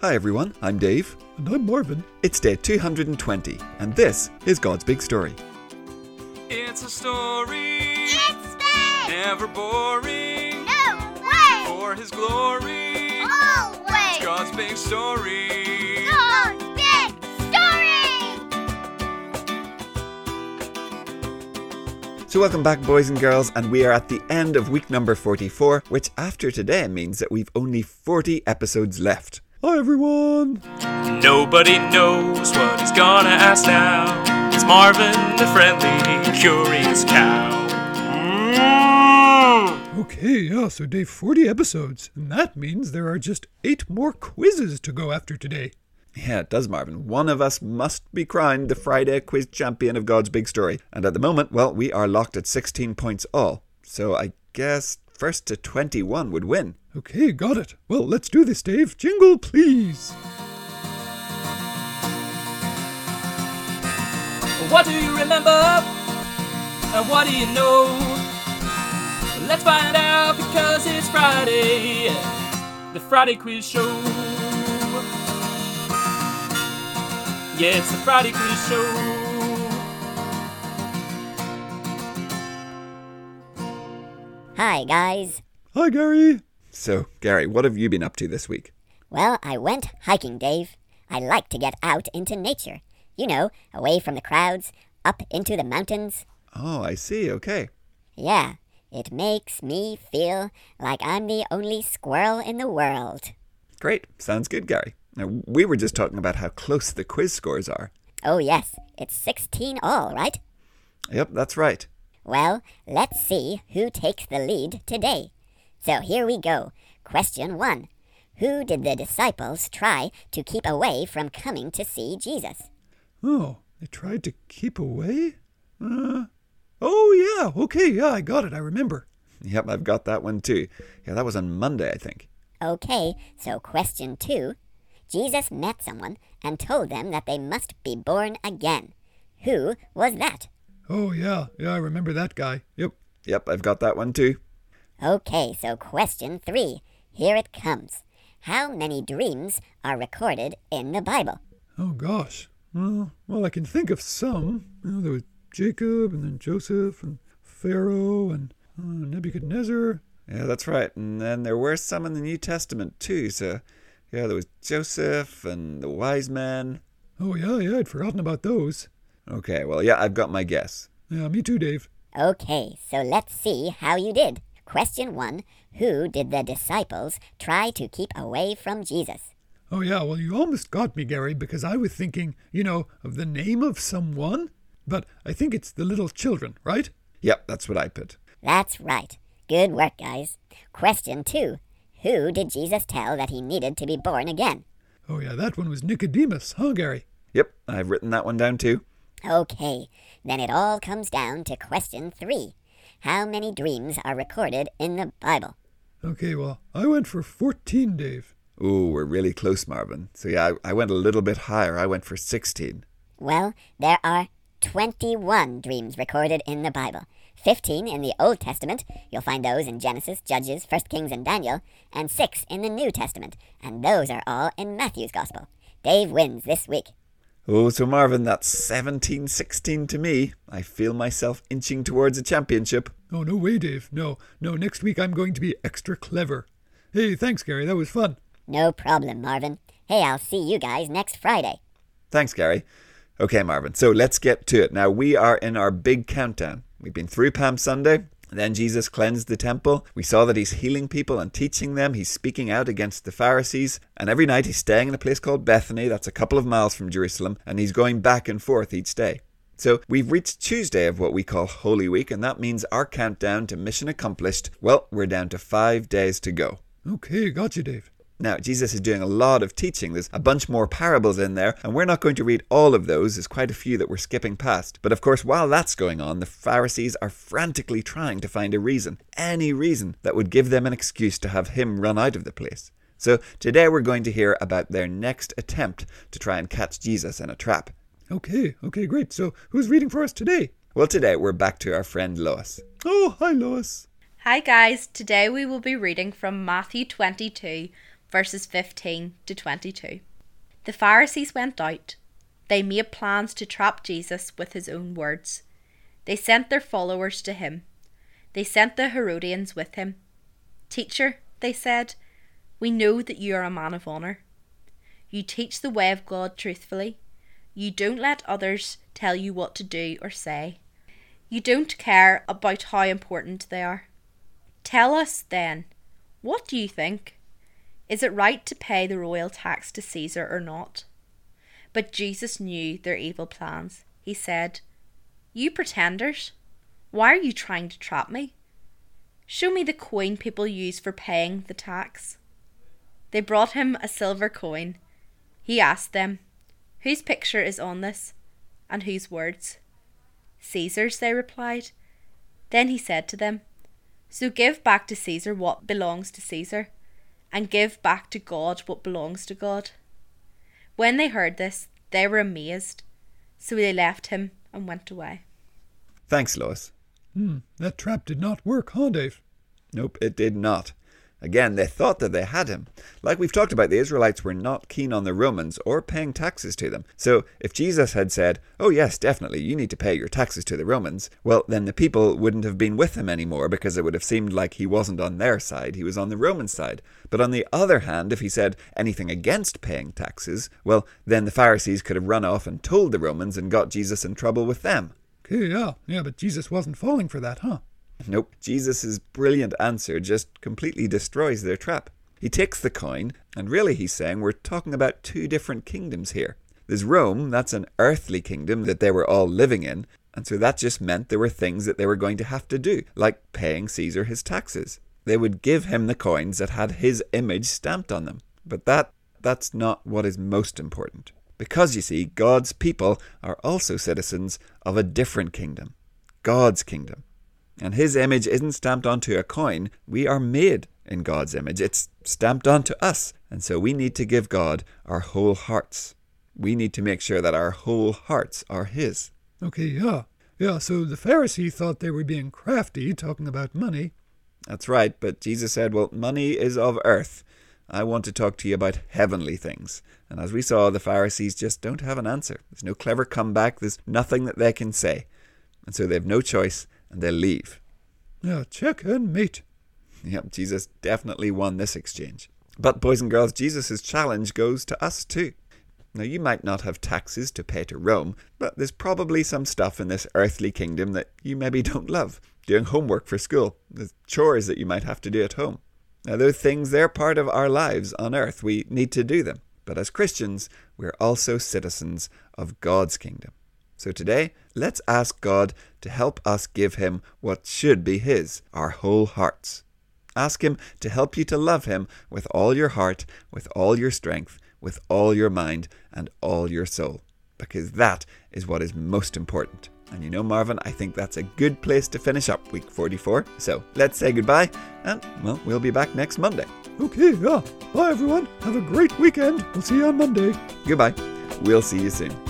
Hi everyone, I'm Dave. And I'm Marvin. It's day 220, and this is God's Big Story. It's a story, It's big! never boring. No way! For His glory, Always! God's big story. God's big story! So, welcome back, boys and girls, and we are at the end of week number 44, which after today means that we've only 40 episodes left. Hi, everyone. Nobody knows what he's gonna ask now. It's Marvin, the friendly, curious cow. Mm. Okay, yeah, so day 40 episodes. And that means there are just eight more quizzes to go after today. Yeah, it does, Marvin. One of us must be crowned the Friday quiz champion of God's Big Story. And at the moment, well, we are locked at 16 points all. So I guess first to 21 would win. Okay, got it. Well, let's do this, Dave. Jingle, please. What do you remember? And what do you know? Let's find out because it's Friday. The Friday Quiz Show. Yeah, it's the Friday Quiz Show. Hi, guys. Hi, Gary. So, Gary, what have you been up to this week? Well, I went hiking, Dave. I like to get out into nature. You know, away from the crowds, up into the mountains. Oh, I see. Okay. Yeah, it makes me feel like I'm the only squirrel in the world. Great. Sounds good, Gary. Now, we were just talking about how close the quiz scores are. Oh, yes, it's 16 all, right? Yep, that's right. Well, let's see who takes the lead today. So here we go. Question one Who did the disciples try to keep away from coming to see Jesus? Oh, they tried to keep away? Uh, oh, yeah. Okay, yeah, I got it. I remember. Yep, I've got that one too. Yeah, that was on Monday, I think. Okay, so question two. Jesus met someone and told them that they must be born again. Who was that? Oh, yeah. Yeah, I remember that guy. Yep. Yep, I've got that one too. Okay, so question three. Here it comes. How many dreams are recorded in the Bible? Oh, gosh. Well, well, I can think of some. You know, there was Jacob, and then Joseph, and Pharaoh, and uh, Nebuchadnezzar. Yeah, that's right. And then there were some in the New Testament too. So, yeah, there was Joseph and the wise men. Oh, yeah, yeah, I'd forgotten about those. Okay, well, yeah, I've got my guess. Yeah, me too, Dave. Okay, so let's see how you did. Question one Who did the disciples try to keep away from Jesus? Oh, yeah, well, you almost got me, Gary, because I was thinking, you know, of the name of someone. But I think it's the little children, right? Yep, that's what I put. That's right. Good work, guys. Question two Who did Jesus tell that he needed to be born again? Oh, yeah, that one was Nicodemus, huh, Gary? Yep, I've written that one down too. Okay, then it all comes down to question three How many dreams are recorded in the Bible? Okay, well, I went for 14, Dave. Ooh, we're really close, Marvin. So, yeah, I, I went a little bit higher. I went for 16. Well, there are 21 dreams recorded in the Bible. 15 in the Old Testament, you'll find those in Genesis, Judges, 1 Kings, and Daniel, and 6 in the New Testament, and those are all in Matthew's Gospel. Dave wins this week. Oh, so Marvin, that's 17 16 to me. I feel myself inching towards a championship. Oh, no way, Dave. No, no, next week I'm going to be extra clever. Hey, thanks, Gary. That was fun. No problem, Marvin. Hey, I'll see you guys next Friday. Thanks, Gary. Okay, Marvin, so let's get to it. Now, we are in our big countdown. We've been through Palm Sunday. Then Jesus cleansed the temple. We saw that he's healing people and teaching them. He's speaking out against the Pharisees. And every night he's staying in a place called Bethany. That's a couple of miles from Jerusalem. And he's going back and forth each day. So we've reached Tuesday of what we call Holy Week. And that means our countdown to mission accomplished. Well, we're down to five days to go. Okay, got you, Dave. Now, Jesus is doing a lot of teaching. There's a bunch more parables in there, and we're not going to read all of those. There's quite a few that we're skipping past. But of course, while that's going on, the Pharisees are frantically trying to find a reason, any reason that would give them an excuse to have him run out of the place. So today we're going to hear about their next attempt to try and catch Jesus in a trap. Okay, okay, great. So who's reading for us today? Well, today we're back to our friend Lois. Oh, hi, Lois. Hi guys, today we will be reading from Matthew 22, verses 15 to 22. The Pharisees went out. They made plans to trap Jesus with his own words. They sent their followers to him. They sent the Herodians with him. Teacher, they said, we know that you are a man of honour. You teach the way of God truthfully. You don't let others tell you what to do or say. You don't care about how important they are. Tell us, then, what do you think? Is it right to pay the royal tax to Caesar or not? But Jesus knew their evil plans. He said, You pretenders, why are you trying to trap me? Show me the coin people use for paying the tax. They brought him a silver coin. He asked them, Whose picture is on this, and whose words? Caesar's, they replied. Then he said to them, So give back to Caesar what belongs to Caesar, and give back to God what belongs to God. When they heard this, they were amazed. So they left him and went away. Thanks, Lois. Hmm, that trap did not work, huh, Dave? Nope, it did not. Again, they thought that they had him. Like we've talked about, the Israelites were not keen on the Romans or paying taxes to them. So if Jesus had said, Oh, yes, definitely, you need to pay your taxes to the Romans, well, then the people wouldn't have been with him anymore because it would have seemed like he wasn't on their side, he was on the Roman side. But on the other hand, if he said anything against paying taxes, well, then the Pharisees could have run off and told the Romans and got Jesus in trouble with them. Yeah, yeah, but Jesus wasn't falling for that, huh? Nope, Jesus' brilliant answer just completely destroys their trap. He takes the coin, and really he's saying we're talking about two different kingdoms here. There's Rome, that's an earthly kingdom that they were all living in, and so that just meant there were things that they were going to have to do, like paying Caesar his taxes. They would give him the coins that had his image stamped on them. But that that's not what is most important. Because you see, God's people are also citizens of a different kingdom. God's kingdom and his image isn't stamped onto a coin. We are made in God's image. It's stamped onto us. And so we need to give God our whole hearts. We need to make sure that our whole hearts are his. Okay, yeah. Yeah, so the Pharisee thought they were being crafty, talking about money. That's right, but Jesus said, Well, money is of earth. I want to talk to you about heavenly things. And as we saw, the Pharisees just don't have an answer. There's no clever comeback, there's nothing that they can say. And so they have no choice and they'll leave. Yeah, check and mate. Yep, Jesus definitely won this exchange. But, boys and girls, Jesus' challenge goes to us too. Now, you might not have taxes to pay to Rome, but there's probably some stuff in this earthly kingdom that you maybe don't love. Doing homework for school, the chores that you might have to do at home. Now, those things, they're part of our lives on earth. We need to do them. But as Christians, we're also citizens of God's kingdom. So today, let's ask God to help us give Him what should be His, our whole hearts. Ask Him to help you to love Him with all your heart, with all your strength, with all your mind, and all your soul, because that is what is most important. And you know, Marvin, I think that's a good place to finish up week 44. So let's say goodbye, and well, we'll be back next Monday. Okay, yeah. Bye, everyone. Have a great weekend. We'll see you on Monday. Goodbye. We'll see you soon.